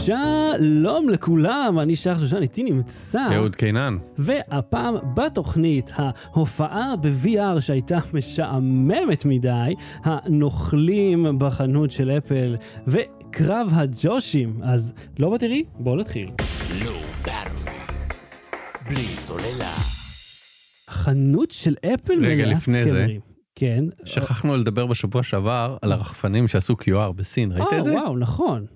שלום לכולם, אני שחר שושן, איתי נמצא. אהוד קינן. והפעם בתוכנית, ההופעה ב-VR שהייתה משעממת מדי, הנוכלים בחנות של אפל, וקרב הג'ושים. אז לא בתראי, בואו נתחיל. לא ברור. בלי סוללה. חנות של אפל רגע, מלאה לפני זה. כן. שכחנו לדבר בשבוע שעבר על הרחפנים שעשו QR בסין, ראית אה, את זה? וואו, נכון.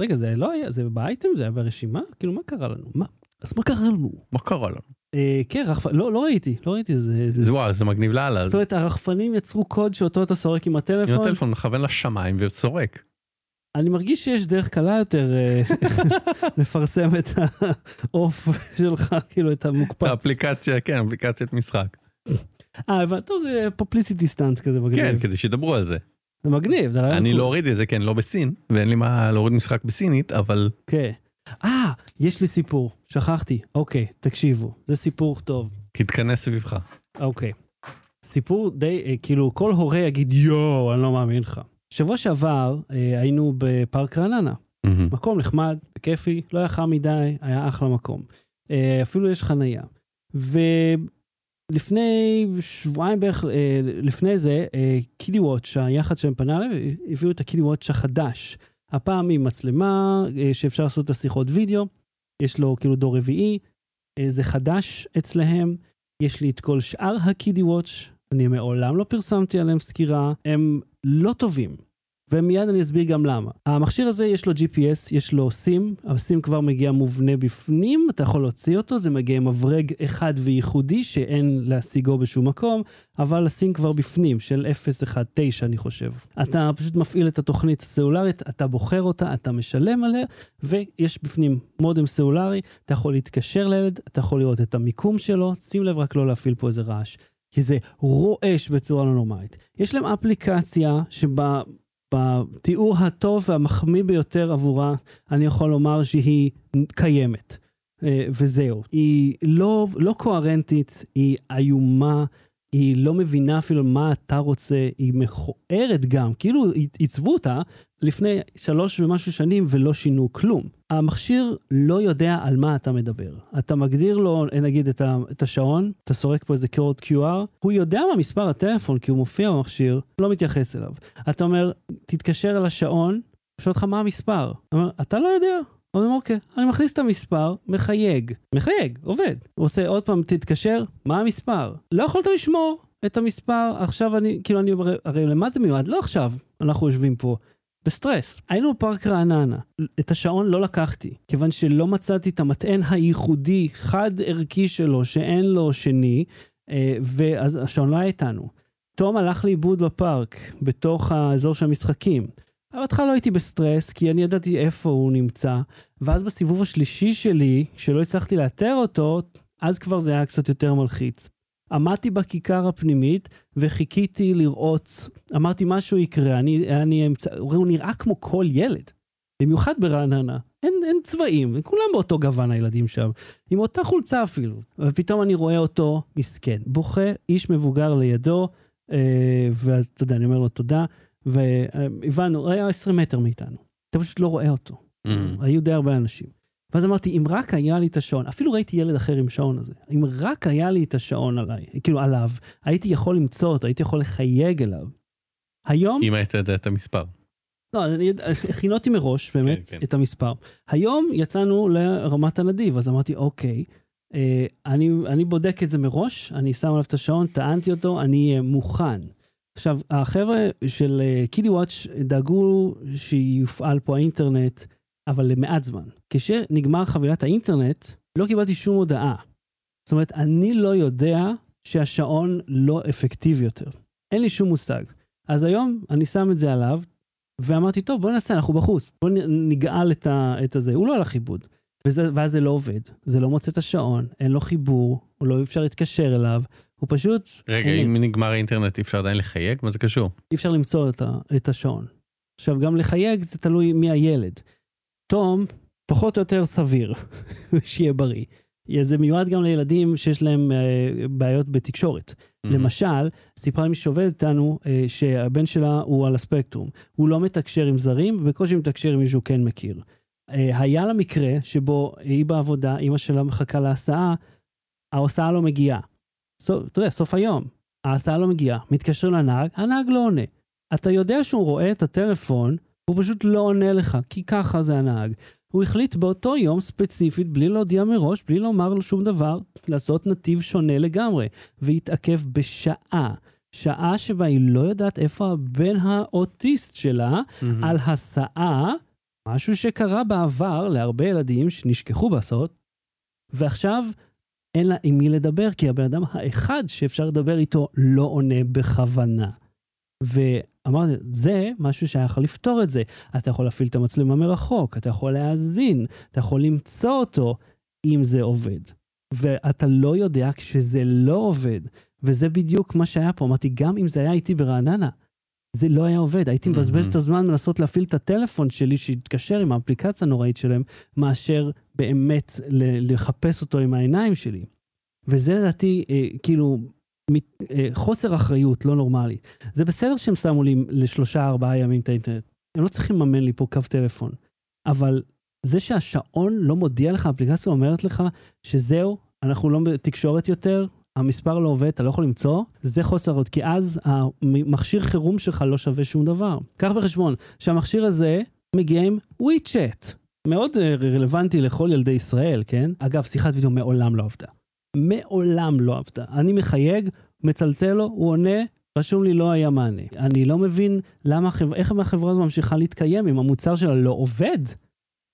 רגע, זה לא היה, זה באייטם? זה היה ברשימה? כאילו, מה קרה לנו? מה? אז מה קרה לנו? מה קרה לנו? אה, כן, רחפ... לא, לא ראיתי, לא ראיתי זה. זה... זה וואו, זה מגניב לאללה. זאת אומרת, הרחפנים יצרו קוד שאותו אתה סורק עם הטלפון. עם הטלפון מכוון לשמיים וסורק. אני מרגיש שיש דרך קלה יותר אה, לפרסם את העוף שלך, כאילו, את המוקפץ. האפליקציה, כן, אפליקציית משחק. אה, הבנתי, טוב, זה publicity stunt כזה מגניב. כן, כדי שידברו על זה. זה מגניב, זה אני. לא אוריד את זה, כן, לא בסין, ואין לי מה להוריד משחק בסינית, אבל כן. אה, יש לי סיפור, שכחתי. אוקיי, תקשיבו, זה סיפור טוב. תתכנס סביבך. אוקיי. סיפור די, אה, כאילו, כל הורה יגיד, יואו, אני לא מאמין לך. שבוע שעבר אה, היינו בפארק רעננה. מהמם. מקום נחמד, כיפי, לא היה חם מדי, היה אחלה מקום. אה, אפילו יש חנייה. ולפני שבועיים בערך, אה, לפני זה, אה, קידי וואץ', היח"צ שהם פנה אליי, הביאו את הקידי וואץ' החדש. הפעם עם מצלמה, אה, שאפשר לעשות את השיחות וידאו, יש לו כאילו דור רביעי, זה חדש אצלהם. יש לי את כל שאר הקידי וואץ', אני מעולם לא פרסמתי עליהם סקירה, הם לא טובים. ומיד אני אסביר גם למה. המכשיר הזה יש לו GPS, יש לו סים, הסים כבר מגיע מובנה בפנים, אתה יכול להוציא אותו, זה מגיע עם מברג אחד וייחודי שאין להשיגו בשום מקום, אבל הסים כבר בפנים, של 019 אני חושב. אתה פשוט מפעיל את התוכנית הסלולרית, אתה בוחר אותה, אתה משלם עליה, ויש בפנים מודם סלולרי, אתה יכול להתקשר לילד, אתה יכול לראות את המיקום שלו, שים לב רק לא להפעיל פה איזה רעש. כי זה רועש בצורה לא נורמלית. יש להם אפליקציה שבה בתיאור הטוב והמחמיא ביותר עבורה, אני יכול לומר שהיא קיימת. אה, וזהו. היא לא, לא קוהרנטית, היא איומה, היא לא מבינה אפילו מה אתה רוצה, היא מכוערת גם, כאילו עיצבו אותה לפני שלוש ומשהו שנים ולא שינו כלום. המכשיר לא יודע על מה אתה מדבר. אתה מגדיר לו, נגיד, את, ה, את השעון, אתה סורק פה איזה קוד QR, הוא יודע מה מספר הטלפון כי הוא מופיע במכשיר, לא מתייחס אליו. אתה אומר, תתקשר אל השעון, הוא שואל אותך מה המספר. אתה אומר, אתה לא יודע. הוא אומר, אוקיי, אני מכניס את המספר, מחייג. מחייג, עובד. הוא עושה עוד פעם, תתקשר, מה המספר? לא יכולת לשמור את המספר, עכשיו אני, כאילו, אני, הרי, למה זה מיועד? לא עכשיו, אנחנו יושבים פה. בסטרס. היינו בפארק רעננה, את השעון לא לקחתי, כיוון שלא מצאתי את המטען הייחודי, חד ערכי שלו, שאין לו שני, אה, ואז השעון לא היה איתנו. תום הלך לאיבוד בפארק, בתוך האזור של המשחקים. בהתחלה לא הייתי בסטרס, כי אני ידעתי איפה הוא נמצא, ואז בסיבוב השלישי שלי, שלא הצלחתי לאתר אותו, אז כבר זה היה קצת יותר מלחיץ. עמדתי בכיכר הפנימית וחיכיתי לראות, אמרתי משהו יקרה, אני, אני אמצא, הוא נראה כמו כל ילד, במיוחד ברעננה. אין, אין צבעים, כולם באותו גוון הילדים שם, עם אותה חולצה אפילו. ופתאום אני רואה אותו מסכן, בוכה, איש מבוגר לידו, אה, ואז אתה יודע, אני אומר לו תודה, והבנו, היה 20 מטר מאיתנו. אתה פשוט לא רואה אותו. מהמם. היו די הרבה אנשים. ואז אמרתי, אם רק היה לי את השעון, אפילו ראיתי ילד אחר עם שעון הזה, אם רק היה לי את השעון עליי, כאילו עליו, הייתי יכול למצוא אותו, הייתי יכול לחייג אליו. היום, אם היית יודע את המספר. לא, אני הכינותי מראש באמת כן, כן. את המספר. היום יצאנו לרמת הנדיב, אז אמרתי, אוקיי, אה, אני, אני בודק את זה מראש, אני שם עליו את השעון, טענתי אותו, אני אהיה מוכן. עכשיו, החבר'ה של אה, קידי וואץ' דאגו שיופעל פה האינטרנט, אבל למעט זמן. כשנגמר חבילת האינטרנט, לא קיבלתי שום הודעה. זאת אומרת, אני לא יודע שהשעון לא אפקטיבי יותר. אין לי שום מושג. אז היום אני שם את זה עליו, ואמרתי, טוב, בוא נעשה, אנחנו בחוץ. בוא נגאל את, ה, את הזה. הוא לא הלך איבוד. וזה, ואז זה לא עובד. זה לא מוצא את השעון, אין לו חיבור, הוא לא אפשר להתקשר אליו, הוא פשוט... רגע, אין, אם נגמר האינטרנט אי אפשר עדיין לחייג? מה זה קשור? אי אפשר למצוא את, ה, את השעון. עכשיו, גם לחייג זה תלוי מי הילד. תום, פחות או יותר סביר, שיהיה בריא. זה מיועד גם לילדים שיש להם אה, בעיות בתקשורת. למשל, סיפרה לי מי שעובד איתנו אה, שהבן שלה הוא על הספקטרום. הוא לא מתקשר עם זרים, ובקושי מתקשר עם מישהו כן מכיר. אה, היה לה מקרה שבו היא בעבודה, אימא שלה מחכה להסעה, ההסעה לא מגיעה. אתה יודע, סוף היום, ההסעה לא מגיעה, מתקשר לנהג, הנהג לא עונה. אתה יודע שהוא רואה את הטלפון, הוא פשוט לא עונה לך, כי ככה זה הנהג. הוא החליט באותו יום ספציפית, בלי להודיע מראש, בלי לומר לו שום דבר, לעשות נתיב שונה לגמרי, והתעכב בשעה. שעה שבה היא לא יודעת איפה הבן האוטיסט שלה, מהמם. על הסעה, משהו שקרה בעבר להרבה ילדים שנשכחו בהסעות, ועכשיו אין לה עם מי לדבר, כי הבן אדם האחד שאפשר לדבר איתו לא עונה בכוונה. ואמרתי, זה משהו שהיה יכול לפתור את זה. אתה יכול להפעיל את המצלמה מרחוק, אתה יכול להאזין, אתה יכול למצוא אותו, אם זה עובד. ואתה לא יודע כשזה לא עובד. וזה בדיוק מה שהיה פה. אמרתי, גם אם זה היה איתי ברעננה, זה לא היה עובד. הייתי מבזבז Mhm. את הזמן מלנסות להפעיל את הטלפון שלי, שיתקשר עם האפליקציה הנוראית שלהם, מאשר באמת לחפש אותו עם העיניים שלי. וזה לדעתי, אה, כאילו, אה, חוסר אחריות לא נורמלי. זה בסדר שהם שמו לי לשלושה ארבעה ימים את האינטרנט. הם לא צריכים לממן לי פה קו טלפון. אבל זה שהשעון לא מודיע לך, האפליקציה אומרת לך שזהו, אנחנו לא בתקשורת יותר, המספר לא עובד, אתה לא יכול למצוא, זה חוסר אחריות, כי אז המכשיר חירום שלך לא שווה שום דבר. קח בחשבון שהמכשיר הזה מגיע עם וויצ'אט. מאוד אה, רלוונטי לכל ילדי ישראל, כן? אגב, שיחת וידאו מעולם לא עבדה. מעולם לא עבדה. אני מחייג, מצלצל לו, הוא עונה, רשום לי לא היה מענה. אני לא מבין למה, איך החברה הזו ממשיכה להתקיים אם המוצר שלה לא עובד.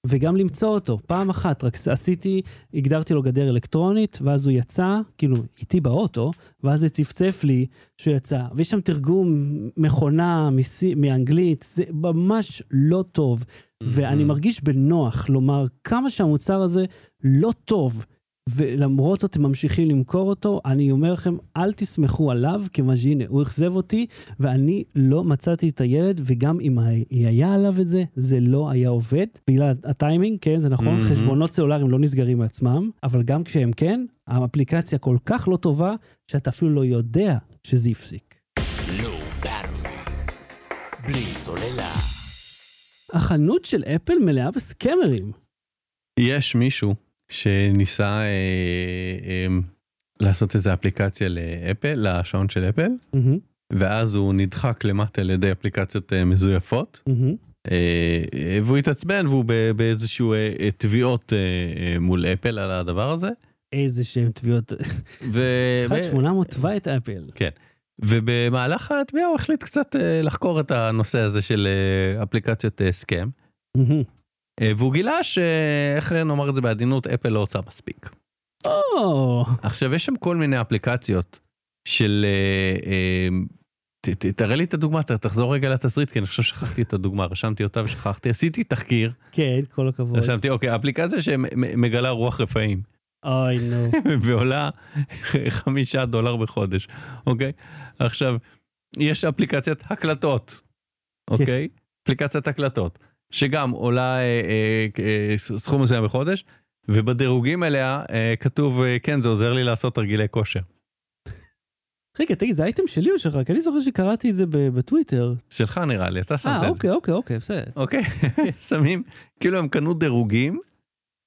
וגם למצוא אותו, פעם אחת, רק עשיתי, הגדרתי לו גדר אלקטרונית, ואז הוא יצא, כאילו, איתי באוטו, ואז זה צפצף לי שהוא יצא. ויש שם תרגום מכונה מסי, מאנגלית, זה ממש לא טוב. ואני מרגיש בנוח לומר כמה שהמוצר הזה לא טוב, ולמרות זאת הם ממשיכים למכור אותו, אני אומר לכם, אל תסמכו עליו, כיוון שהנה, הוא אכזב אותי, ואני לא מצאתי את הילד, וגם אם היה עליו את זה, זה לא היה עובד, בגלל הטיימינג, כן, זה נכון, Mhm. חשבונות סלולריים לא נסגרים מעצמם, אבל גם כשהם כן, האפליקציה כל כך לא טובה, שאתה אפילו לא יודע שזה הפסיק. Battery. בלי סוללה. החנות של אפל מלאה בסקמרים. יש מישהו שניסה אה, אה, לעשות איזה אפליקציה לאפל, לשעון של אפל, מהמם, ואז הוא נדחק למטה על ידי אפליקציות אה, מזויפות, מהמם. אה, אה, והוא התעצבן והוא באיזשהו אה, אה, תביעות אה, אה, מול אפל על הדבר הזה. איזה שהם תביעות. ו... 1-800 תבע את אפל. ובמהלך התביעה הוא החליט קצת אה, לחקור את הנושא הזה של אה, אפליקציות אה, סקאם. אה, והוא גילה שאיך נאמר את זה בעדינות, אפל לא עושה מספיק. או, עכשיו יש שם כל מיני אפליקציות של... אה, אה, ת, ת, תראה לי את הדוגמה, ת, תחזור רגע לתסריט, כי אני חושב ששכחתי את הדוגמה, רשמתי אותה ושכחתי, עשיתי תחקיר, כן, כל הכבוד. רשמתי, אוקיי, אפליקציה שמגלה רוח רפאים, אוי, נו. ועולה חמישה דולר בחודש, אוקיי? עכשיו, יש אפליקציית הקלטות, אוקיי? אפליקציית הקלטות, שגם עולה אה, אה, אה, סכום מסוים בחודש, ובדירוגים עליה אה, כתוב, אה, כן, זה עוזר לי לעשות תרגילי כושר. רגע, תגיד, זה אייטם שלי או שלך? כי אני זוכר שקראתי את זה בטוויטר. שלך נראה לי, אתה שמת אה, את זה. אוקיי, אוקיי, אוקיי, בסדר. אוקיי? שמים, כאילו הם קנו דירוגים,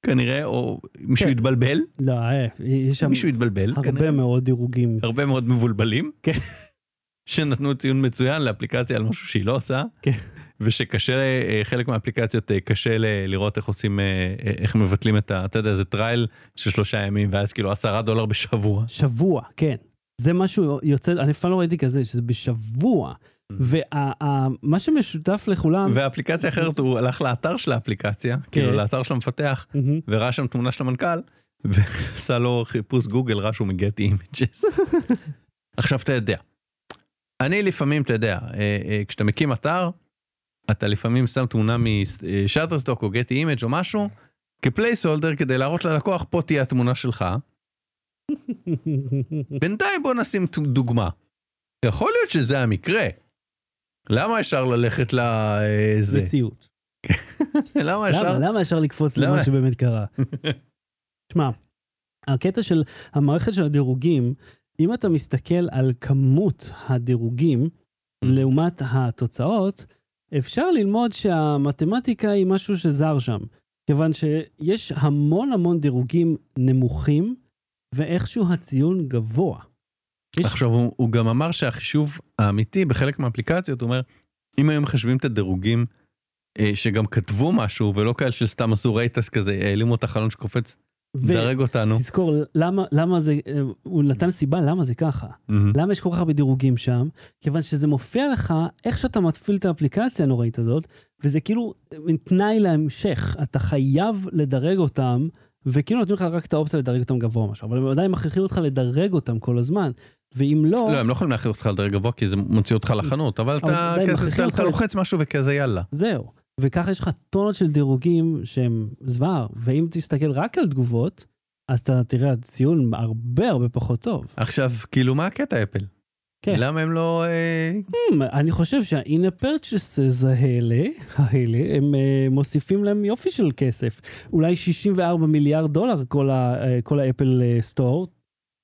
כנראה, או מישהו כן. התבלבל, לא, אה, יש שם מישהו התבלבל, הרבה. מאוד דירוגים. הרבה מאוד מבולבלים, כן. שנתנו ציון מצוין לאפליקציה על משהו שהיא לא עושה, כן. ושקשה, אה, חלק מהאפליקציות אה, קשה לראות איך עושים, אה, איך מבטלים את ה... אתה יודע, זה trial של שלושה ימים, ואז כאילו עשרה דולר בשבוע. שבוע, כן. זה משהו יוצא, אני אף פעם לא ראיתי כזה, שזה בשבוע. ומה שמשותף לכולם... ואפליקציה אחרת, הוא הלך לאתר של האפליקציה, כן. כאילו לאתר של המפתח, מהמם. וראה שם תמונה של המנכ"ל, ועשה לו חיפוש גוגל, ראה שהוא את images. עכשיו אתה יודע, אני לפעמים, אתה יודע, כשאתה מקים אתר, אתה לפעמים שם תמונה מ Shutterstock או Getty Image או משהו, כ placeholder כדי להראות ללקוח, פה תהיה התמונה שלך. בינתיים בוא נשים דוגמה. יכול להיות שזה המקרה. למה ישר ללכת לזה? מציאות. למה ישר? למה? למה ישר לקפוץ למה? למה שבאמת קרה? שמע, הקטע של המערכת של הדירוגים, אם אתה מסתכל על כמות הדירוגים לעומת התוצאות, אפשר ללמוד שהמתמטיקה היא משהו שזר שם. כיוון שיש המון המון דירוגים נמוכים, ואיכשהו הציון גבוה. עכשיו הוא, הוא גם אמר שהחישוב האמיתי בחלק מהאפליקציות הוא אומר אם היו מחשבים את הדירוגים אה, שגם כתבו משהו ולא כאלה שסתם עשו רייטס כזה העלימו את החלון שקופץ ו- דרג אותנו. תזכור, למה, למה זה, אה, הוא נתן סיבה למה זה ככה. מהמם. למה יש כל כך הרבה דירוגים שם? כיוון שזה מופיע לך איך שאתה מפעיל את האפליקציה הנוראית הזאת, וזה כאילו מין תנאי להמשך. אתה חייב לדרג אותם, וכאילו נותנים לך רק את האופציה לדרג אותם גבוה או משהו, אבל הם עדיין מכריחים אותך לדרג אותם כל הזמן. ואם לא, לא הם לא יכולים להכריח אותך לדרג גבוה כי זה מוציא אותך לחנות אבל אתה כזה- אתה- לוחץ משהו וכזה יאללה. זהו. וככה יש לך טונות של דירוגים שהם זוועה, ואם תסתכל רק על תגובות, אז אתה תראה ציון הרבה הרבה פחות טוב. עכשיו כאילו מה הקטע אפל? כן. למה הם לא אה, Hmm, אני חושב שה-in-a purchases האלה, האלה, הם uh, מוסיפים להם יופי של כסף. אולי 64 מיליארד דולר כל, האפל סטור.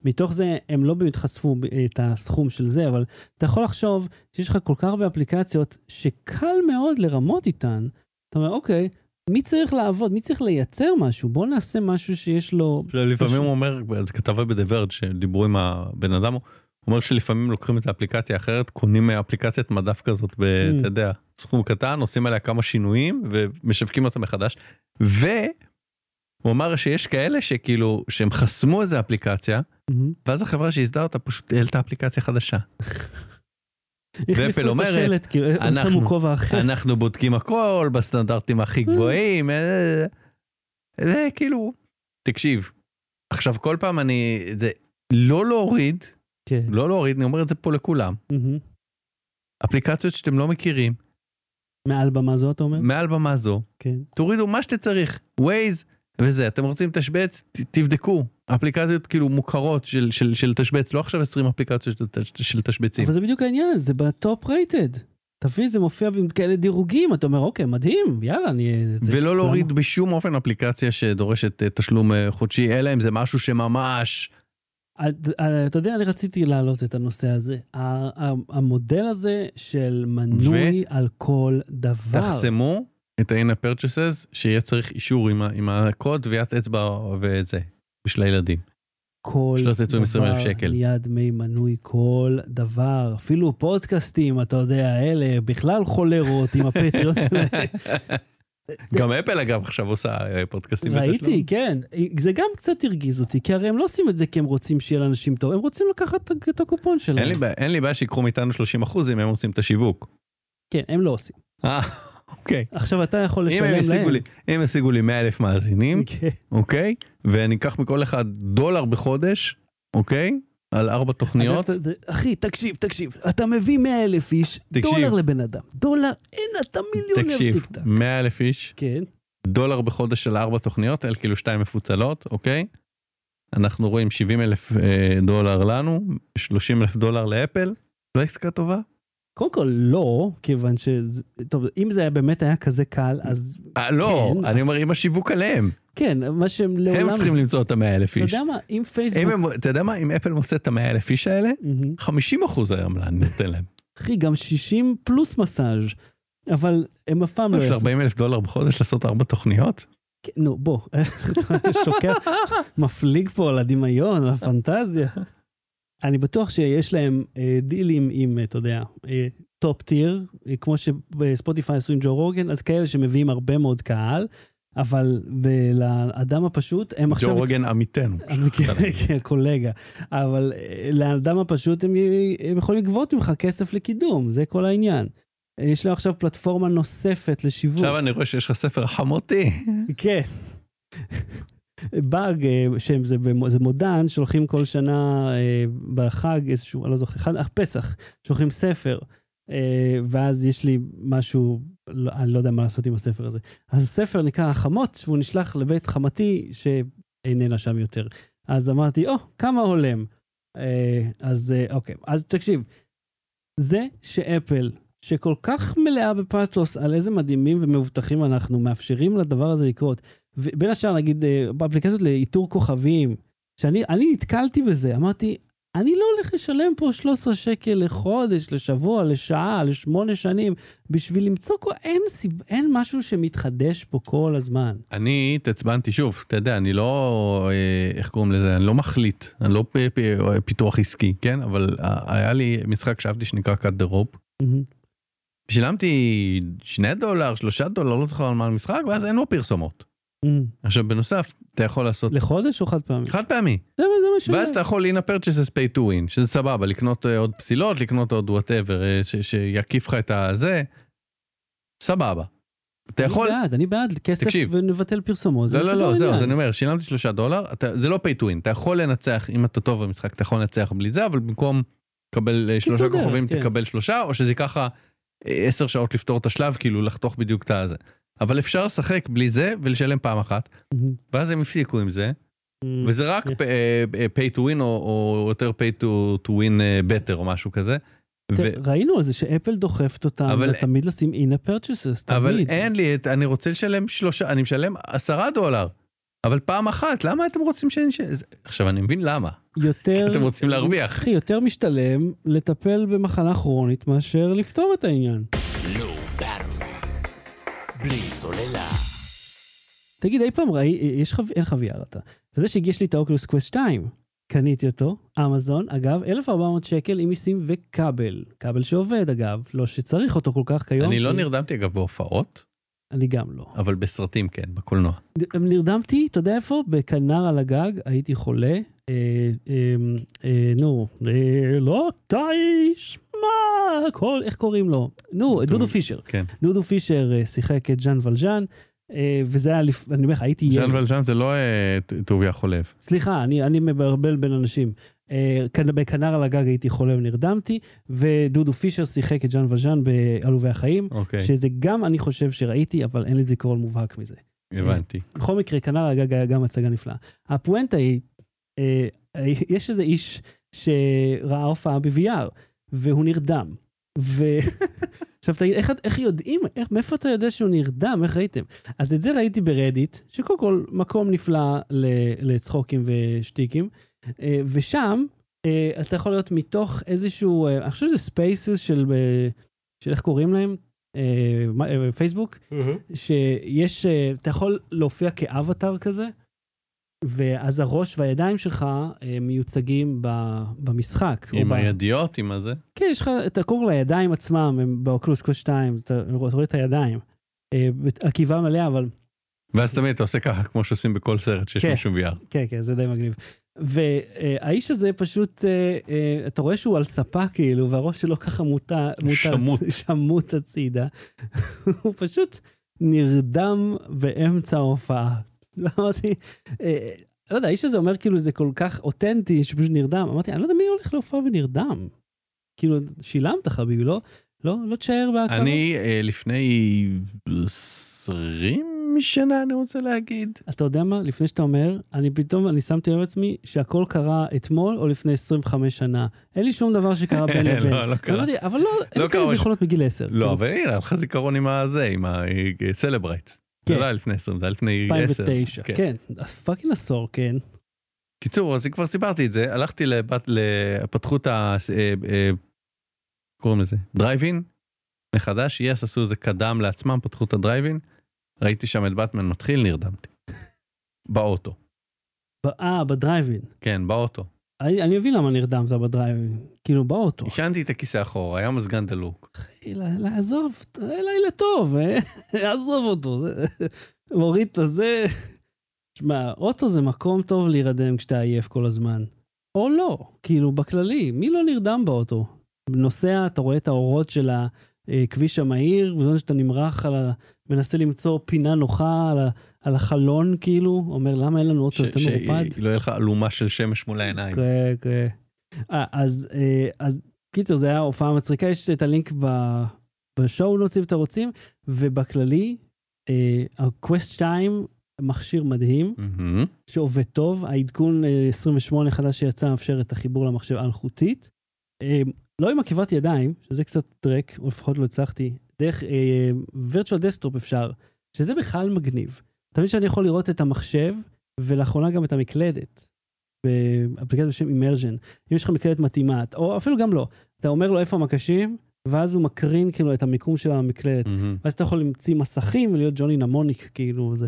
מתוך זה הם לא באמת חשפו את הסכום של זה, אבל אתה יכול לחשוב שיש לך כל כך הרבה אפליקציות שקל מאוד לרמות איתן. אתה אומר, אוקיי, מי צריך לעבוד? מי צריך לייצר משהו? בוא נעשה משהו שיש לו... עכשיו, לפעמים. הוא אומר, זה כתבה בדברד שדיברו עם הבן אדם, הוא אומר שלפעמים לוקחים את האפליקציה האחרת, קונים אפליקציית מדף כזאת, Mm. אתה יודע, סכום קטן, עושים עליה כמה שינויים ומשווקים אותה מחדש. והוא אמר שיש כאלה שכאילו, שהם חסמו איזה אפליקציה. ואז החברה שייסדה אותה פשוט העלתה אפליקציה חדשה. את אומרת, כאילו, אנחנו-. אנחנו בודקים הכל בסטנדרטים הכי גבוהים, אה, זה כאילו, תקשיב, עכשיו כל פעם אני, זה לא להוריד, כן. לא להוריד, אני אומר את זה פה לכולם, מהמם. אפליקציות שאתם לא מכירים, מעל במה זו, אתה אומר? מעל במה זו, כן. תורידו מה שאתה צריך, ווייז וזה, אתם רוצים תשבץ, תבדקו, אפליקציות כאילו מוכרות של, של, של תשבץ, לא עכשיו 20 אפליקציות של, של תשבצים. אבל זה בדיוק העניין, זה ב top rated. תבין, זה מופיע עם כאלה דירוגים, אתה אומר, אוקיי, מדהים, יאללה, אני... זה- ולא להוריד למה? בשום אופן אפליקציה שדורשת אה, תשלום אה, חודשי, אלא אם זה משהו שממש... אה, אתה יודע, אני רציתי להעלות את הנושא הזה. המודל הזה של מנוי על כל דבר. תחסמו את ה-in purchases שיהיה צריך אישור עם, עם הקוד טביעת אצבע וזה בשביל הילדים. כל שלא תצאו עם 20,000 דבר שקל. נהיה דמי מנוי, כל דבר. אפילו פודקאסטים, אתה יודע, אלה בכלל חולרות עם הפטריות שלהם. גם אפל אגב עכשיו עושה אה, פודקאסטים ראיתי, כן. זה גם קצת הרגיז אותי, כי הרי הם לא עושים את זה כי הם רוצים שיהיה לאנשים טוב, הם רוצים לקחת את- הקופון שלהם. אין לי, בעיה- אין לי בעיה שיקחו מאיתנו 30 אחוז אם הם עושים את השיווק. כן, הם לא עושים. אוקיי. עכשיו אתה יכול אם לשלם הם להם. לי, אם ישיגו לי 100 אלף מאזינים, כן. אוקיי? ואני אקח מכל אחד דולר בחודש, אוקיי? על ארבע תוכניות. אחי, תקשיב, תקשיב, אתה מביא 100 אלף איש, תקשיב. דולר לבן אדם. דולר, אין, אתה מיליונר תקשיב, טיק טק. 100 אלף איש, כן. דולר בחודש של ארבע תוכניות, אלה כאילו שתיים מפוצלות, אוקיי? אנחנו רואים 70 אלף אה, דולר לנו, 30 אלף דולר לאפל, לא עסקה טובה? קודם כל לא, כיוון ש... טוב, אם זה היה באמת היה כזה קל, אז אה, לא, כן. אני אומר עם השיווק עליהם, כן, מה שהם לעולם... הם צריכים למצוא את המאה אלף אתה איש. יודע מה, אם אם פייסבוק... אתה יודע מה, אם אפל מוצא את המאה אלף איש האלה, מהמם. 50 אחוז היום נותן להם. אחי, גם 60 פלוס מסאז', אבל הם אף פעם לא יש יעשו. 40 אלף דולר בחודש לעשות ארבע תוכניות? כן, נו, בוא, אתה שוקע, מפליג פה על הדמיון, על הפנטזיה. אני בטוח שיש להם אה, דילים עם, אה, אתה יודע, אה, טופ טיר, אה, כמו שבספוטיפיי עשו עם ג'ו רוגן, אז כאלה שמביאים הרבה מאוד קהל, אבל ב- לאדם הפשוט, הם עכשיו... ג'ו רוגן עמיתנו. כן, כן, קולגה. אבל אה, לאדם הפשוט הם, הם יכולים לגבות ממך כסף לקידום, זה כל העניין. אה, יש להם עכשיו פלטפורמה נוספת לשיווק. עכשיו אני רואה שיש לך ספר חמותי. כן. באג, אה, שהם, זה, במו- זה מודן, שולחים כל שנה אה, בחג איזשהו, אני לא זוכר, חג, פסח, שולחים ספר, אה, ואז יש לי משהו, לא, אני לא יודע מה לעשות עם הספר הזה. אז הספר נקרא החמות, והוא נשלח לבית חמתי שאיננה שם יותר. אז אמרתי, או, כמה הולם. אז אוקיי, אז תקשיב, זה שאפל, שכל כך מלאה בפאתוס על איזה מדהימים ומאובטחים אנחנו, מאפשרים לדבר הזה לקרות. ובין השאר, נגיד, אה, באפליקציות לאיתור כוכבים, שאני אני נתקלתי בזה, אמרתי, אני לא הולך לשלם פה 13 שקל לחודש, לשבוע, לשעה, לשמונה שנים, בשביל למצוא, כל... אין, סיב... אין משהו שמתחדש פה כל הזמן. אני התעצבנתי שוב, אתה יודע, אני לא, אה, איך קוראים לזה, אני לא מחליט, אני לא פ- פ- פיתוח עסקי, כן? אבל אה, היה לי משחק שאהבתי שנקרא cut the rope. מהמם. שילמתי שני דולר, שלושה דולר, לא זוכר על מה המשחק, ואז אין לו פרסומות. מהמם. עכשיו בנוסף, אתה יכול לעשות לחודש או חד פעמי? חד פעמי, זה מה ש... ואז אתה יכול in-app purchases, pay to win, שזה סבבה, לקנות אה, עוד פסילות, לקנות עוד whatever, שיקיף לך את הזה, סבבה. אתה יכול, אני בעד, אני בעד כסף תקשיב. ונבטל פרסומות. לא, לא, ונסדר לא, זהו. אז אני אומר, שילמתי שלושה דולר, אתה, זה לא pay to win, אתה יכול לנצח, אם אתה טוב במשחק, אתה יכול לנצח בלי זה, אבל במקום לקבל אה, שלושה כוכבים, כן. תקבל שלושה, או שזה ייקח אה, עשר שעות לפתור את השלב, כאילו לחתוך בדיוק את הזה. אבל אפשר לשחק בלי זה ולשלם פעם אחת. ואז הם הפסיקו עם זה. וזה רק אה, אה, pay to win, או, יותר pay to, win אה, better, או משהו כזה. ו- ראינו על זה שאפל דוחפת אותם, אבל- תמיד לשים in-app purchases, אבל תמיד. אין לי, את- אני רוצה לשלם שלושה, אני משלם עשרה דולר. אבל פעם אחת, למה אתם רוצים. ש- עכשיו אני מבין למה. יותר... אתם רוצים להרוויח. אחי, יותר משתלם לטפל במחלה כרונית מאשר לפתור את העניין. בלי סוללה. תגיד, אי פעם ראי, יש חו... אין חוויה אתה. אתה יודע שהגיש לי את ה Oculus Quest 2. קניתי אותו, אמזון, אגב, 1,400 שקל עם מיסים וכבל. כבל שעובד, אגב, לא שצריך אותו כל כך כיום. אני לא כי- נרדמתי אגב בהופעות, אני גם לא. אבל בסרטים כן, בקולנוע. נרדמתי, אתה יודע איפה? בכנר על הגג, הייתי חולה. אה, אה, אה, נו, אה, לא תשמע, כל, איך קוראים לו? נו, דודו פישר. כן. דודו פישר אה, שיחק את ז'אן ולז'אן, אה, וזה היה. אני אומר לך, הייתי ילד. ז'אן ולז'אן זה לא אה, טוביה חולב. סליחה, אני, אני מבלבל בין אנשים. בכנר על הגג הייתי חולה ונרדמתי, ודודו פישר שיחק את ז'אן ולז'אן בעלובי החיים, אוקיי, שזה גם אני חושב שראיתי, אבל אין לי זיכרון מובהק מזה. הבנתי. בכל מקרה, כנר על הגג היה גם הצגה נפלאה. הפואנטה היא, יש איזה איש שראה הופעה ב-VR, והוא נרדם. ו... עכשיו תגיד, איך, איך יודעים, איך, מאיפה אתה יודע שהוא נרדם, איך ראיתם? אז את זה ראיתי ב Reddit, שקודם כל מקום נפלא לצחוקים ושטיקים, אה, ושם אה, אתה יכול להיות מתוך איזשהו, אה, אני חושב שזה Spaces של, של איך קוראים להם? פייסבוק? שיש, אה, אתה יכול להופיע כאווטאר כזה, ואז הראש והידיים שלך אה, מיוצגים במשחק. עם ב- הידיות, עם הזה. כן, יש לך, אתה קורא לידיים עצמם, הם ב Oculus Quest 2, אתה רואה את הידיים. אה, עקיבה מלאה, אבל ואז תמיד אתה עושה ככה, כמו שעושים בכל סרט שיש כן. מישהו VR. כן, כן, זה די מגניב. והאיש הזה פשוט, אה, אתה רואה שהוא על ספה כאילו, והראש שלו ככה מוטה, מוטה שמוט. שמוט הצידה. הוא פשוט נרדם באמצע ההופעה. ואמרתי, אה, לא יודע, האיש הזה אומר כאילו זה כל כך אותנטי שפשוט נרדם. אמרתי, אני לא יודע מי הולך להופעה ונרדם. כאילו, שילמת חביבי, לא? לא, לא תשאר בהכרה. אני אה, לפני 20 שנה, אני רוצה להגיד. אז אתה יודע מה? לפני שאתה אומר, אני פתאום, אני שמתי לב לעצמי שהכל קרה אתמול או לפני 25 שנה. אין לי שום דבר שקרה בין לבין. לא, לא קרה. אבל לא, אין לא לי כאלה קרה. זיכרונות מגיל 10. לא, אבל הנה, היה לך זיכרון עם הזה, עם ה Cellebrite. זה כן. לא היה לפני 20, זה היה לפני 10. 2009, כן. fucking עשור, כן. קיצור, אז כבר סיפרתי את זה, הלכתי לבת, לפתחו את ה... אה, אה, קוראים לזה? דרייב אין מחדש, יס עשו איזה קידום לעצמם, פתחו את הדרייב אין, ראיתי שם את באטמן מתחיל, נרדמתי. באוטו. אה, בדרייב אין. כן, באוטו. אני אני מבין למה נרדמת בדרייב אין. כאילו, באוטו. הישענתי את הכיסא אחורה, היה מזגן דלוק. אחי, לעזוב, אה, לילה טוב, אה? עזוב אותו. מוריד את הזה. שמע, אוטו זה מקום טוב להירדם כשאתה עייף כל הזמן. או לא, כאילו, בכללי, מי לא נרדם באוטו? נוסע, אתה רואה את האורות של הכביש המהיר, בזמן שאתה נמרח על ה... מנסה למצוא פינה נוחה על, ה... על החלון, כאילו, אומר, למה אין לנו אוטו יותר מרופד? שלא יהיה לך אלומה של שמש מול העיניים. כן, כן. אה, אז, אה, אז קיצר, זה היה הופעה מצחיקה, יש את הלינק ב- ב show notes אם אתם רוצים, ובכללי, אה, ה Quest 2 מכשיר מדהים, מהמם. שעובד טוב, העדכון אה, 28 חדש שיצא מאפשר את החיבור למחשב אלחוטית. לא עם עקיבת ידיים, שזה קצת trick, או לפחות לא הצלחתי, דרך אה, virtual desktop אפשר, שזה בכלל מגניב. אתה מבין שאני יכול לראות את המחשב, ולאחרונה גם את המקלדת. באפליקציה בשם Immersed. אם יש לך מקלדת מתאימה, או אפילו גם לא, אתה אומר לו איפה המקשים, ואז הוא מקרין כאילו את המיקום של המקלדת. מהמם. ואז אתה יכול להמציא מסכים ולהיות ג'וני נמוניק, כאילו, זה...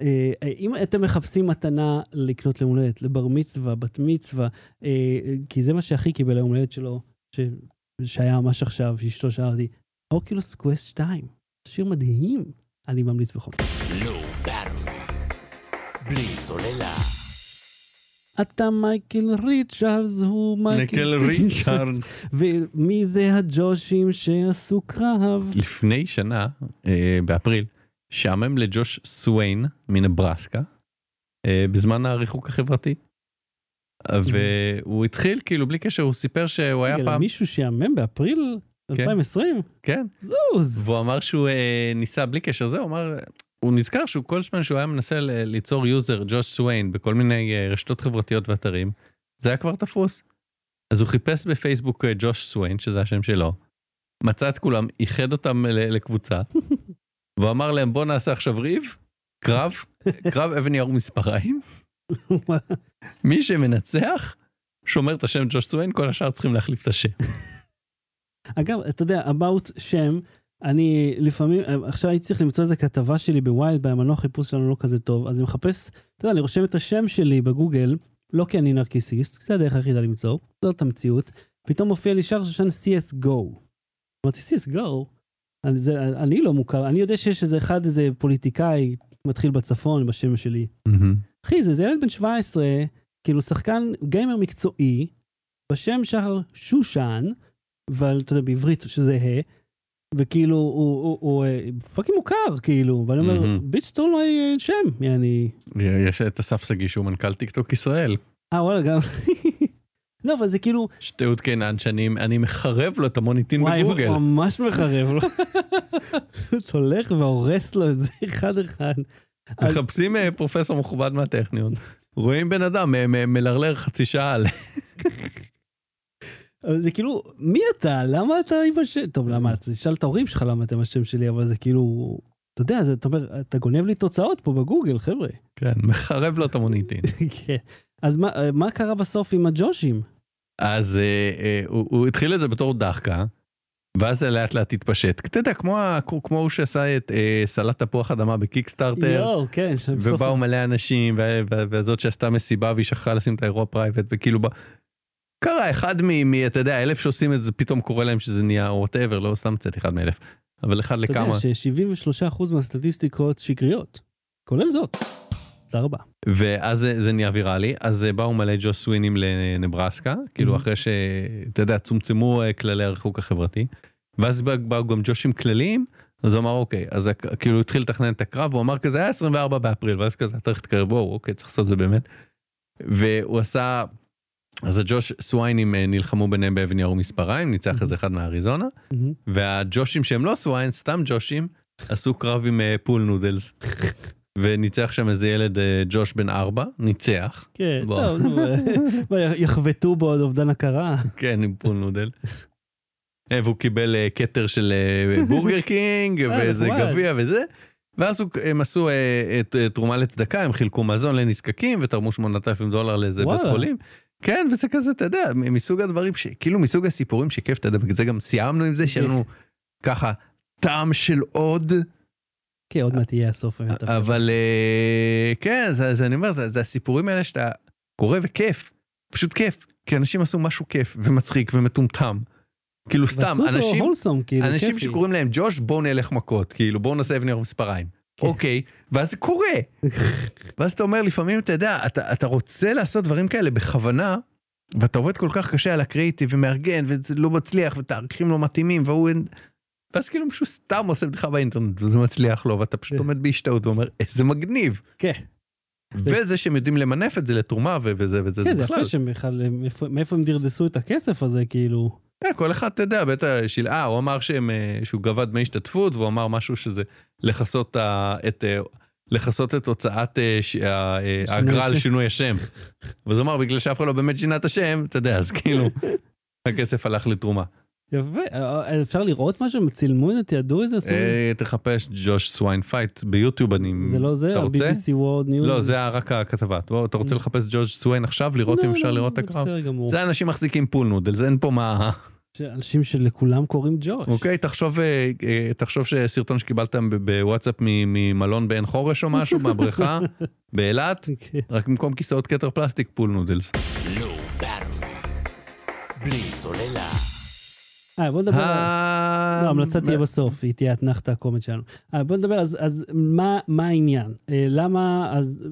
אה, אם אתם מחפשים מתנה לקנות ליום הולדת, לבר מצווה, בת מצווה, אה, כי זה מה שהכי קיבל ליום הולדת שלו, ש... שהיה ממש עכשיו, שאשתו שאלה אותי, אוקילוס קווסט 2, שיר מדהים, אני ממליץ בחום. באטרי. בלי סוללה. אתה מייקל ריצ'רדס, הוא מייקל ריצ'ארד. ומי זה הג'ושים שעשו קרב? לפני שנה, אה, באפריל, שעמם לג'וש סוויין מנברסקה, אה, בזמן הריחוק החברתי. והוא התחיל כאילו בלי קשר, הוא סיפר שהוא היה פעם, מישהו שיאמם באפריל כן. 2020? כן, זוז. והוא אמר שהוא אה, ניסה בלי קשר זה, הוא אמר, הוא נזכר שהוא כל זמן שהוא היה מנסה ליצור user, ג'וש סוויין, בכל מיני אה, רשתות חברתיות ואתרים, זה היה כבר תפוס. אז הוא חיפש בפייסבוק אה, ג'וש סוויין, שזה השם שלו, מצא את כולם, איחד אותם לקבוצה, והוא אמר להם בואו נעשה עכשיו ריב, קרב, קרב אבן נייר מספריים, מי שמנצח, שומר את השם ג'וש סוויין, כל השאר צריכים להחליף את השם. אגב, אתה יודע, about שם, אני לפעמים, עכשיו הייתי צריך למצוא איזה כתבה שלי בווילד, במנוע חיפוש שלנו לא כזה טוב, אז אני מחפש, אתה יודע, אני רושם את השם שלי בגוגל, לא כי אני נרקיסיסט, זה הדרך היחידה למצוא, זאת המציאות, פתאום מופיע לי שחר שושן CSGO. אמרתי, CSGO? אני, זה, אני לא מוכר, אני יודע שיש איזה אחד, איזה פוליטיקאי, מתחיל בצפון בשם שלי. אחי, זה, זה ילד בן 17, כאילו שחקן gamer מקצועי, בשם שחר שושן, אבל אתה יודע, בעברית שזה ה', וכאילו, הוא, הוא, הוא, אה, פאקינג מוכר, כאילו, ואני אומר. ביץ' סטול מי שם, יעני, יש את אסף שגיא שהוא מנכ"ל טיק טוק ישראל. אה, וואלה, גם, לא, אבל זה כאילו, שטות קינן שאני אני מחרב לו את המוניטין וואי, בגוגל. הוא ממש מחרב לו. אתה הולך והורס לו את זה אחד-אחד. אז- מחפשים אה, פרופסור מכובד מהטכניון. רואים בן אדם אה, מלרלר חצי שעה על... אבל זה כאילו, מי אתה? למה אתה עם השם? טוב, למה? תשאל את ההורים שלך למה אתם השם שלי, אבל זה כאילו, אתה יודע, זה, אתה אומר, אתה גונב לי תוצאות פה בגוגל, חבר'ה. כן, מחרב לו את המוניטין. כן. אז מה, מה קרה בסוף עם הג'ושים? אז אה, אה, הוא הוא התחיל את זה בתור דחקה, ואז זה לאט לאט התפשט. אתה יודע, כמו כמו הוא שעשה את אה, סלט תפוח אדמה בקיקסטארטר. יואו, כן. ובאו מלא אנשים, וזאת שעשתה מסיבה והיא שכחה לשים את האירוע private, וכאילו בא... קרה אחד מ... מ- אתה יודע, אלף שעושים את זה, פתאום קורה להם שזה נהיה whatever, לא סתם מצאת אחד מאלף, אבל אחד אתה לכמה. יודע ש-73% מהסטטיסטיקות שקריות, כולל זאת. תודה רבה. ואז זה, זה נהיה ויראלי, אז אה, באו מלא ג'וש סוויינים לנברסקה, כאילו Mhm. אחרי שאתה יודע, צומצמו אה, כללי הריחוק החברתי, ואז בא- באו גם ג'ושים כלליים, אז הוא אמר אוקיי, אז כאילו התחיל לתכנן את הקרב, הוא אמר כזה היה 24 באפריל, ואז כזה צריך להתקרב, וואו אוקיי צריך לעשות את זה באמת. והוא עשה, אז הג'וש סוויינים אה, נלחמו ביניהם באבן נייר ומספריים, ניצח Mhm. איזה אחד מאריזונה, מהמם. והג'ושים שהם לא סוויין, סתם ג'ושים, עשו קרב עם אה, pool noodles. וניצח שם איזה ילד אה, ג'וש בן ארבע, ניצח, כן. טוב, נו, אה, יחבטו בו עוד אובדן הכרה. כן, עם pool noodle. אה, והוא קיבל כתר של בורגר קינג ואיזה. גביע וזה. ואז הם עשו תרומה לצדקה, הם חילקו מזון לנזקקים ותרמו 8,000 דולר לאיזה בית. חולים. כן, וזה כזה, אתה יודע, מסוג הדברים, ש- כאילו מסוג הסיפורים שכיף, אתה יודע, בגלל זה גם סיימנו עם זה, שיהיה לנו ככה טעם של עוד, כן, עוד מעט יהיה הסוף. אבל אה, כן, זה, אני אומר, זה, הסיפורים האלה שאתה קורא וכיף, פשוט כיף, כי אנשים עשו משהו כיף ומצחיק ומטומטם. כאילו סתם, אנשים, הולסום, כאילו, אנשים כיפי. שקוראים להם ג'וש, בואו נלך מכות, כאילו בואו נעשה ירוק מספריים. כן. אוקיי, ואז זה קורה. ואז אתה אומר, לפעמים אתה יודע, אתה, אתה רוצה לעשות דברים כאלה בכוונה, ואתה עובד כל כך קשה על הקריאיטיב ומארגן, וזה לא מצליח, ותאריכים לא מתאימים, והוא... ואז כאילו מישהו סתם עושה בדיחה באינטרנט, וזה מצליח לו, ואתה פשוט כן. עומד בהשתאות ואומר, איזה מגניב. כן, וזה שהם יודעים למנף את זה לתרומה וזה וזה, כן, זה. יפה שהם בכלל, מאיפה- הם דרדסו את הכסף הזה, כאילו. כן, כל אחד, אתה יודע, בטח, של... אה, הוא אמר שהם, אה, שהוא גבה דמי השתתפות, והוא אמר משהו שזה לכסות את... אה, לכסות את הוצאת אה, אה, האגרה על. שינוי השם. ואז הוא אמר, בגלל שאף אחד לא באמת שינה את השם, אתה יודע, אז כאילו, הכסף הלך לתרומה. יפה, אה, אפשר לראות משהו? הם צילמו את זה, תיעדו את זה? אה, תחפש ג'וש סוויין fight ביוטיוב אני... זה לא זה? אתה רוצה? ה-BBC World News? לא, זה רק הכתבה. אתה רוצה לחפש ג'וש סוויין עכשיו, לראות אם לא, אפשר לא, לראות את לא, הקרב? בסדר גמור. זה אנשים מחזיקים pool noodles, אין פה מה... אנשים שלכולם קוראים ג'וש. אוקיי, תחשוב, אה, אה, תחשוב שסרטון שקיבלת ב- בוואטסאפ מ- ממלון בעין חורש או משהו, מהבריכה, באילת, כן. רק במקום כיסאות כתר פלסטיק pool noodles. בלי סוללה. אה, בוא נדבר... לא, ההמלצה תהיה בסוף, היא תהיה אתנחתא הקומט שלנו. אה, בוא נדבר, אז, מה, העניין? אה, למה, אז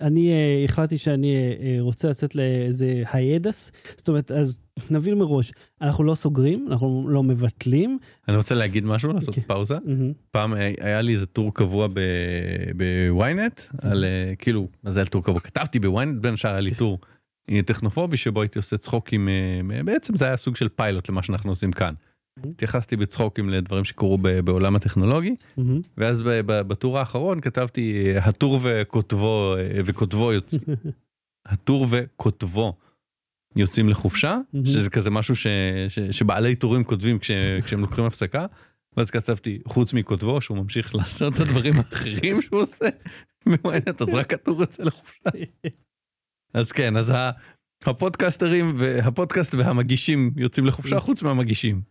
אני, אה, החלטתי שאני אה, רוצה לצאת לאיזה הידס, זאת אומרת, אז נבין מראש, אנחנו לא סוגרים, אנחנו לא מבטלים. אני רוצה להגיד משהו, לעשות כן. פאוזה. פעם היה- לי איזה טור קבוע בוויינט, על כאילו, מה זה היה טור קבוע? כתבתי בוויינט, בין השאר היה לי טור טכנופובי שבו הייתי עושה צחוקים, אה, בעצם זה היה סוג של פיילוט למה שאנחנו עושים כאן. התייחסתי בצחוקים לדברים שקרו בעולם הטכנולוגי. ואז בטור האחרון כתבתי אה, הטור וכותבו אה, וכותבו יוצאים, הטור וכותבו יוצאים לחופשה. שזה כזה משהו ש, ש, שבעלי טורים כותבים כש, כשהם לוקחים הפסקה, ואז כתבתי חוץ מכותבו שהוא ממשיך לעשות את הדברים האחרים שהוא עושה, בוויינט, אז רק הטור יוצא לחופשה. אז כן, אז הפודקסטרים והפודקאסט והמגישים יוצאים לחופשה חוץ מהמגישים.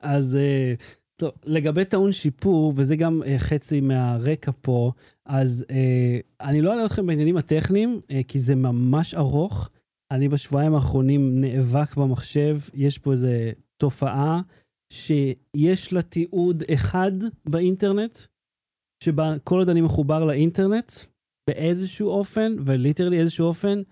אז אה, טוב, לגבי טעון שיפור, וזה גם אה, חצי מהרקע פה, אז אה, אני לא אעלה אתכם בעניינים הטכניים, כי זה ממש ארוך. אני בשבועיים האחרונים נאבק במחשב, יש פה איזו תופעה שיש לה תיעוד אחד באינטרנט, שבה כל עוד אני מחובר לאינטרנט, באיזשהו אופן, וליטרלי איזשהו אופן,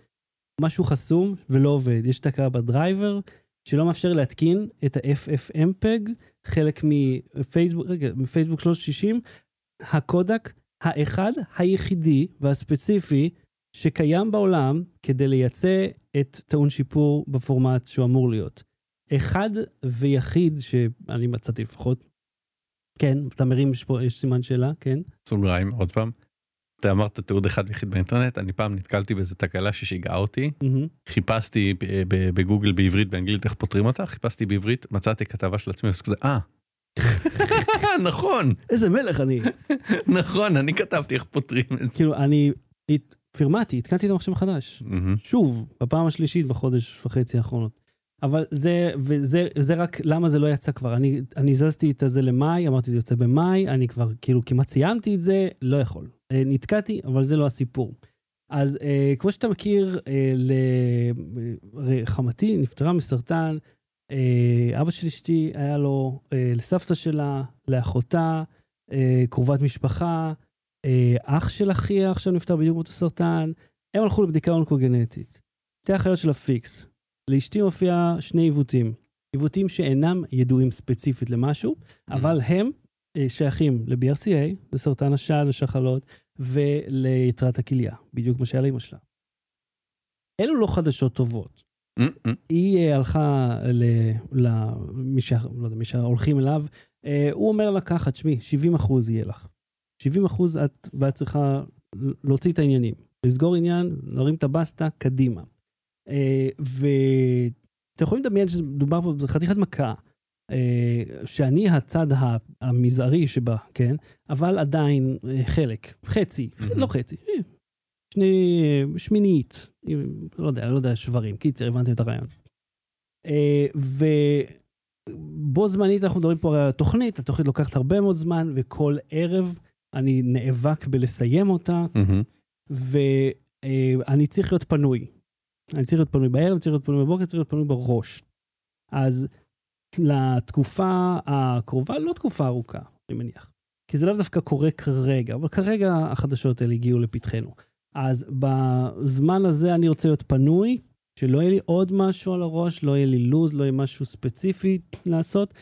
משהו חסום ולא עובד. יש תקלה בדרייבר, שלא מאפשר להתקין את ה-FFmpeg, חלק מפייסבוק, רגע, מפייסבוק 360, הקודק האחד היחידי והספציפי שקיים בעולם כדי לייצא את טעון שיפור בפורמט שהוא אמור להיות. אחד ויחיד שאני מצאתי לפחות. כן, אתה מרים, יש פה, יש סימן שאלה, כן. סוגריים עוד פעם. אתה אמרת תיעוד אחד ויחיד באינטרנט אני פעם נתקלתי באיזה תקלה ששיגעה אותי מהמם. חיפשתי בגוגל בעברית באנגלית איך פותרים אותה חיפשתי בעברית מצאתי כתבה של עצמי אז כזה אה. נכון איזה מלך אני. נכון אני כתבתי איך פותרים את זה. כאילו, אני פירמטי, התקנתי את המחשב מחדש. שוב, בפעם השלישית בחודש וחצי האחרונות. אבל זה, וזה זה רק למה זה לא יצא כבר. אני, אני זזתי את זה למאי, אמרתי זה יוצא במאי, אני כבר כאילו כמעט סיימתי את זה, לא יכול. אה, נתקעתי, אבל זה לא הסיפור. אז אה, כמו שאתה מכיר, אה, לחמתי נפטרה מסרטן, אה, אבא של אשתי היה לו, אה, לסבתא שלה, לאחותה, אה, קרובת משפחה, אה, אח של אחיה עכשיו נפטר בדיוק באותו סרטן, הם הלכו לבדיקה אונקוגנטית. שתי אחיות של הפיקס. לאשתי מופיע שני עיוותים. עיוותים שאינם ידועים ספציפית למשהו, אבל הם אה, שייכים ל-BRCA, לסרטן השד ושחלות, וליתרת הכליה, בדיוק מה שהיה לאמא שלה. אלו לא חדשות טובות. היא אה, הלכה למי. לא שהולכים אליו, אה, הוא אומר לה ככה, תשמעי, 70 אחוז יהיה לך. 70 אחוז את, ואת צריכה להוציא את העניינים. לסגור עניין, להרים את הבסטה, קדימה. אה, ואתם יכולים לדמיין שמדובר פה בחתיכת מכה, אה, שאני הצד המזערי שבה, כן? אבל עדיין אה, חלק, חצי. לא חצי, שני, שמינית, לא יודע, לא יודע, שברים. קיצר, הבנתם את הרעיון. אה, ובו זמנית אנחנו מדברים פה על התוכנית, התוכנית לוקחת הרבה מאוד זמן, וכל ערב אני נאבק בלסיים אותה, מהמם. ואני צריך להיות פנוי. אני צריך להיות פנוי בערב, צריך להיות פנוי בבוקר, צריך להיות פנוי בראש. אז לתקופה הקרובה, לא תקופה ארוכה, אני מניח. כי זה לאו דווקא קורה כרגע, אבל כרגע החדשות האלה הגיעו לפתחנו. אז בזמן הזה אני רוצה להיות פנוי, שלא יהיה לי עוד משהו על הראש, לא יהיה לי לו"ז, לא יהיה משהו ספציפי לעשות,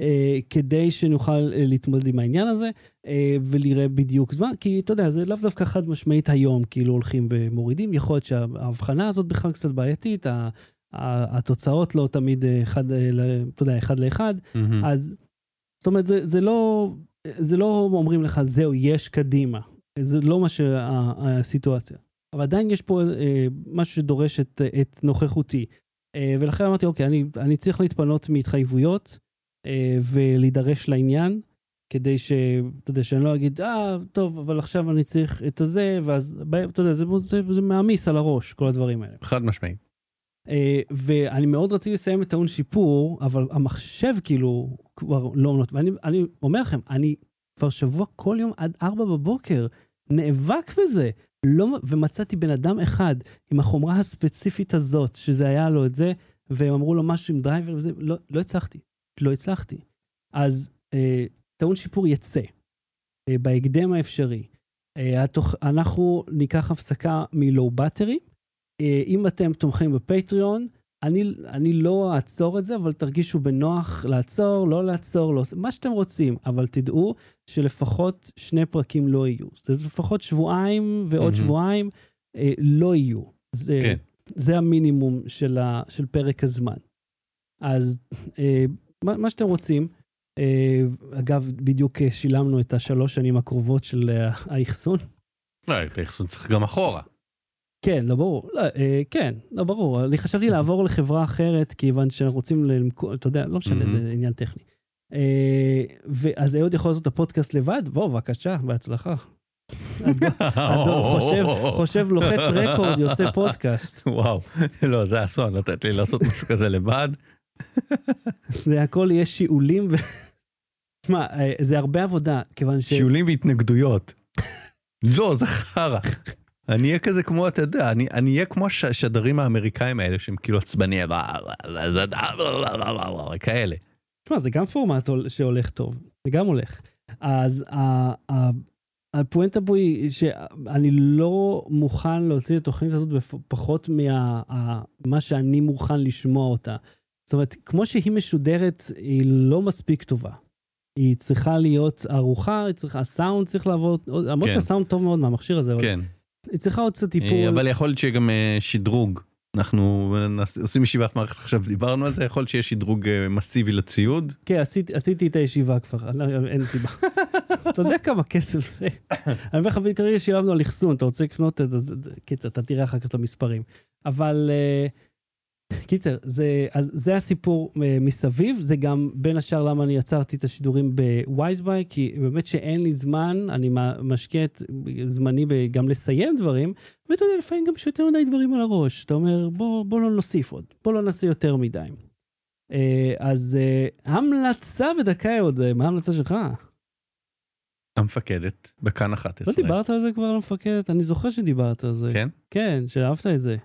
אה, כדי שנוכל אה, להתמודד עם העניין הזה, אה, ולראה בדיוק זמן, כי אתה יודע, זה לאו דווקא חד משמעית היום, כאילו הולכים ומורידים, יכול להיות שההבחנה הזאת בכלל קצת בעייתית, ה- ה- התוצאות לא תמיד אה, אחד, אה, ל- אתה יודע, אחד לאחד, מהמם. אז זאת אומרת, זה, זה לא, זה לא אומרים לך, זהו, יש קדימה. זה לא מה שהסיטואציה. אבל עדיין יש פה אה, משהו שדורש את, את נוכחותי. אה, ולכן אמרתי, אוקיי, אני, אני צריך להתפנות מהתחייבויות אה, ולהידרש לעניין, כדי ש... אתה יודע, שאני לא אגיד, אה, טוב, אבל עכשיו אני צריך את הזה, ואז, אתה יודע, זה, זה, זה מעמיס על הראש, כל הדברים האלה. חד משמעית. אה, ואני מאוד רציתי לסיים את טעון שיפור, אבל המחשב כאילו כבר לא נותן, ואני אני אומר לכם, אני כבר שבוע כל יום עד ארבע בבוקר נאבק בזה, לא, ומצאתי בן אדם אחד עם החומרה הספציפית הזאת, שזה היה לו את זה, והם אמרו לו משהו עם driver וזה, לא, לא הצלחתי, לא הצלחתי. אז אה, טעון שיפור יצא, אה, בהקדם האפשרי. אה, התוך, אנחנו ניקח הפסקה מ Low Battery. אה, אם אתם תומכים בפטריון, אני, אני לא אעצור את זה, אבל תרגישו בנוח לעצור, לא לעצור, לא, מה שאתם רוצים, אבל תדעו שלפחות שני פרקים לא יהיו. זה לפחות שבועיים ועוד מהמם. שבועיים אה, לא יהיו. זה, כן. זה המינימום של, ה, של פרק הזמן. אז אה, מה, מה שאתם רוצים, אה, אגב, בדיוק אה, שילמנו את השלוש שנים הקרובות של אה, האחסון. לא, את האחסון צריך גם אחורה. כן, לא ברור. לא, אה, כן, לא ברור. אני חשבתי לעבור לחברה אחרת, כיוון שאנחנו רוצים למכור, אתה יודע, לא משנה, מהמם. זה עניין טכני. אה, ואז אהוד יכול לעשות את הפודקאסט לבד? בוא, בבקשה, בהצלחה. אדון חושב, חושב לוחץ רקורד, יוצא פודקאסט. וואו, לא, זה אסון לתת לי לעשות משהו כזה לבד. זה הכל יהיה שיעולים ו... תשמע, אה, זה הרבה עבודה, כיוון ש... שיעולים והתנגדויות. לא, זה חרא. אני אהיה כזה כמו, אתה יודע, אני אהיה כמו השדרים האמריקאים האלה שהם כאילו עצבניים, כאלה. תשמע, זה גם פורמט הול- שהולך טוב, זה גם הולך. אז הפואנטה פה היא שאני לא מוכן להוציא את התוכנית הזאת בפחות ממה שאני מוכן לשמוע אותה. זאת אומרת, כמו שהיא משודרת, היא לא מספיק טובה. היא צריכה להיות ערוכה, היא צריכה, הסאונד צריך לעבוד, למרות כן. שהסאונד טוב מאוד מהמכשיר הזה, אבל כן. היא צריכה עוד קצת טיפול. אה, אבל יכול להיות שיהיה גם אה, שדרוג. אנחנו אה, עושים ישיבת מערכת עכשיו, דיברנו על זה, יכול להיות שיהיה שדרוג מסיבי לציוד. כן, עשיתי, עשיתי את הישיבה כבר, לא, אין סיבה. אתה יודע כמה כסף זה? אני אומר לך, כרגע שילמנו על אחסון, אתה רוצה לקנות את זה, קיצר, אתה תראה אחר כך את המספרים. אבל אה, קיצר, זה, אז זה הסיפור אה, מסביב, זה גם בין השאר למה אני עצרתי את השידורים בווייזביי, כי באמת שאין לי זמן, אני משקיע את זמני גם לסיים דברים, ואתה יודע, לפעמים גם יש יותר מדי דברים על הראש. אתה אומר, בוא, בוא לא נוסיף עוד, בוא לא נעשה יותר מדי. אה, אז אה, המלצה בדקה עוד, מה ההמלצה שלך? המפקדת, בכאן 11. לא דיברת על זה כבר על המפקדת? אני זוכר שדיברת על זה. כן? כן, שאהבת את זה.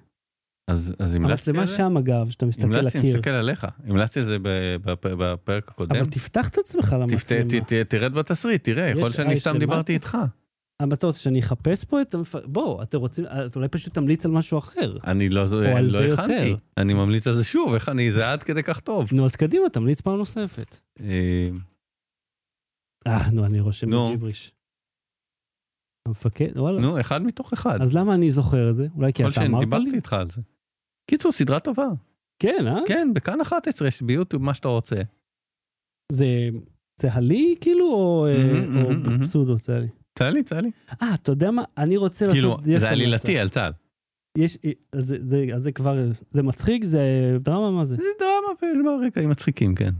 אז אז המלצתי המצלמה על זה? שם אגב, שאתה מסתכל המלצתי, אני. מסתכל עליך. המלצתי על זה בפרק הקודם. אבל תפתח את עצמך למצלמה. תרד בתסריט, תראה, יכול להיות שאני אה, סתם? דיברתי איתך. אבל אתה רוצה שאני אחפש פה את המפ... בוא, אתם רוצים, אתה אולי פשוט תמליץ על משהו אחר. אני לא על לא הכנתי. אני ממליץ על זה שוב, איך אני, זה עד כדי כך טוב. נו, אז קדימה, תמליץ פעם נוספת. אה, אה, נו, אני רושם. בג'יבריש. המפקד, וואלה. נו, אחד מתוך אחד. אז למה אני זוכר את זה? אולי כי אתה אמרת לי? דיברתי איתך על זה. קיצור, סדרה טובה. כן, אה? כן, בכאן 11 יש ביוטיוב מה שאתה רוצה. זה צהלי כאילו, או אה, או. פסודו צהלי? צהלי, צהלי. אה, אתה יודע מה? אני רוצה כאילו, לעשות דיאס זה. עלילתי על צה"ל. יש, אז זה, זה, אז זה כבר, זה מצחיק? זה דרמה? מה זה? זה דרמה ורגעים מצחיקים, כן.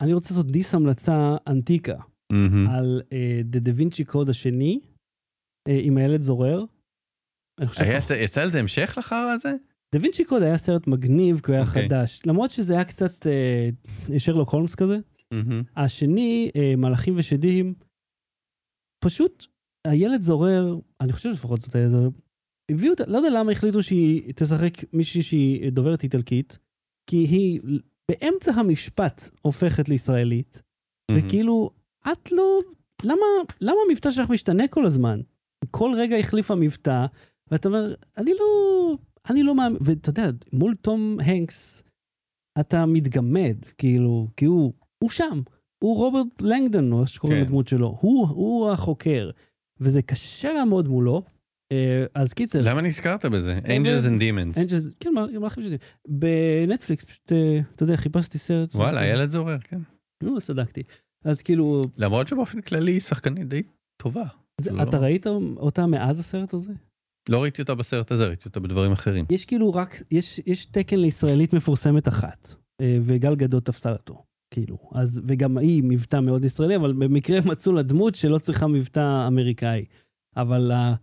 אני רוצה לעשות דיס המלצה אנטיקה מהמם. על דה דה וינצ'י קוד השני, אה, עם הילד זורר. היה יצא- יצא על זה המשך לחרא הזה? דה וינצ'י קוד היה סרט מגניב, כי הוא היה אוקיי. חדש. למרות שזה היה קצת אה, שרלוק הולמס כזה. מהמם. השני, אה, מלאכים ושדים, פשוט הילד זורר, אני חושב לפחות זאת הילד זורר, הביאו אותה, לא יודע למה החליטו שהיא תשחק מישהי שהיא דוברת איטלקית, כי היא באמצע המשפט הופכת לישראלית, מהמם. וכאילו, את לא, למה, למה המבטא שלך משתנה כל הזמן? כל רגע החליפה מבטא, ואתה אומר, אני לא, אני לא מאמין, ואתה יודע, מול תום הנקס, אתה מתגמד, כאילו, כי הוא, הוא שם, הוא רוברט לנגדון, או איך שקוראים כן. לדמות שלו, הוא, הוא החוקר, וזה קשה לעמוד מולו. אה, אז קיצר, למה נזכרת בזה? Angels and Demons. אנג'לס, כן, מל- מלאכים שלי. בנטפליקס, פשוט, אה, אתה יודע, חיפשתי סרט. וואלה, ילד זורר, כן. נו, צדקתי. אז כאילו, למרות שבאופן כללי היא שחקנית די טובה. זה, לא. אתה ראית אותה מאז הסרט הזה? לא ראיתי אותה בסרט הזה, ראיתי אותה בדברים אחרים. יש כאילו רק, יש, יש תקן לישראלית מפורסמת אחת, אה, וגל גדות תפסה אותו, כאילו. אז, וגם היא מבטא מאוד ישראלי, אבל במקרה מצאו לה דמות שלא צריכה מבטא אמריקאי. אבל, אה,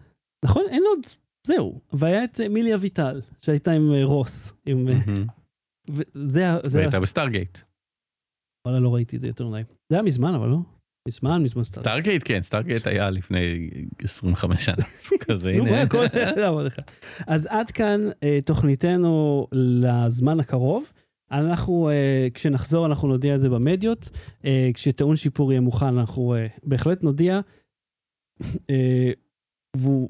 נכון, אין עוד, זהו. והיה את אמיליה ויטל, שהייתה עם אה, רוס. עם. וזה, והייתה בסטארגייט. וואלה, לא ראיתי את זה יותר מדי. זה היה מזמן, אבל לא. מזמן, מזמן סטארט. סטארגייט כן, סטארגייט היה לפני 25 שנה, כזה, הנה. אז עד כאן אה, תוכניתנו לזמן הקרוב. אנחנו, אה, כשנחזור אנחנו נודיע על זה במדיות. אה, כשטעון שיפור יהיה מוכן אנחנו בהחלט נודיע. והוא,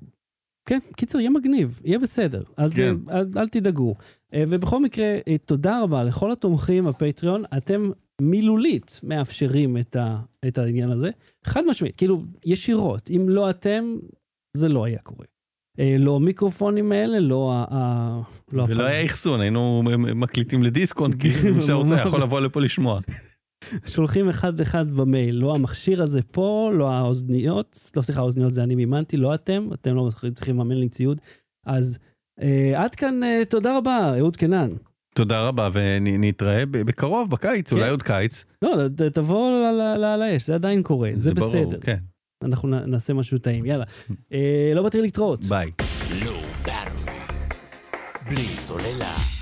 כן, קיצר, יהיה מגניב, יהיה בסדר. אז כן. אל, אל תדאגו. ובכל מקרה, תודה רבה לכל התומכים בפטריון. אתם מילולית מאפשרים את, ה, את העניין הזה. חד משמעית, כאילו, ישירות. אם לא אתם, זה לא היה קורה. אה, לא המיקרופונים האלה, לא ה... לא ולא. היה אחסון, היינו מקליטים לדיסקונט, כי מי שרוצה יכול לבוא לפה לשמוע. שולחים אחד אחד במייל, לא המכשיר הזה פה, לא האוזניות, לא סליחה, האוזניות זה אני מימנתי, לא אתם, אתם לא צריכים לממן לי ציוד. אז אה, עד כאן, אה, תודה רבה, אהוד קנן. תודה רבה, ונתראה בקרוב, בקיץ, אולי כן. עוד קיץ. לא, תבוא ל- ל- ל- לאש, זה עדיין קורה, זה ברור, בסדר. כן, אנחנו נ- נעשה משהו טעים, יאללה. אה, לא באתי להתראות. ביי. בלי סוללה.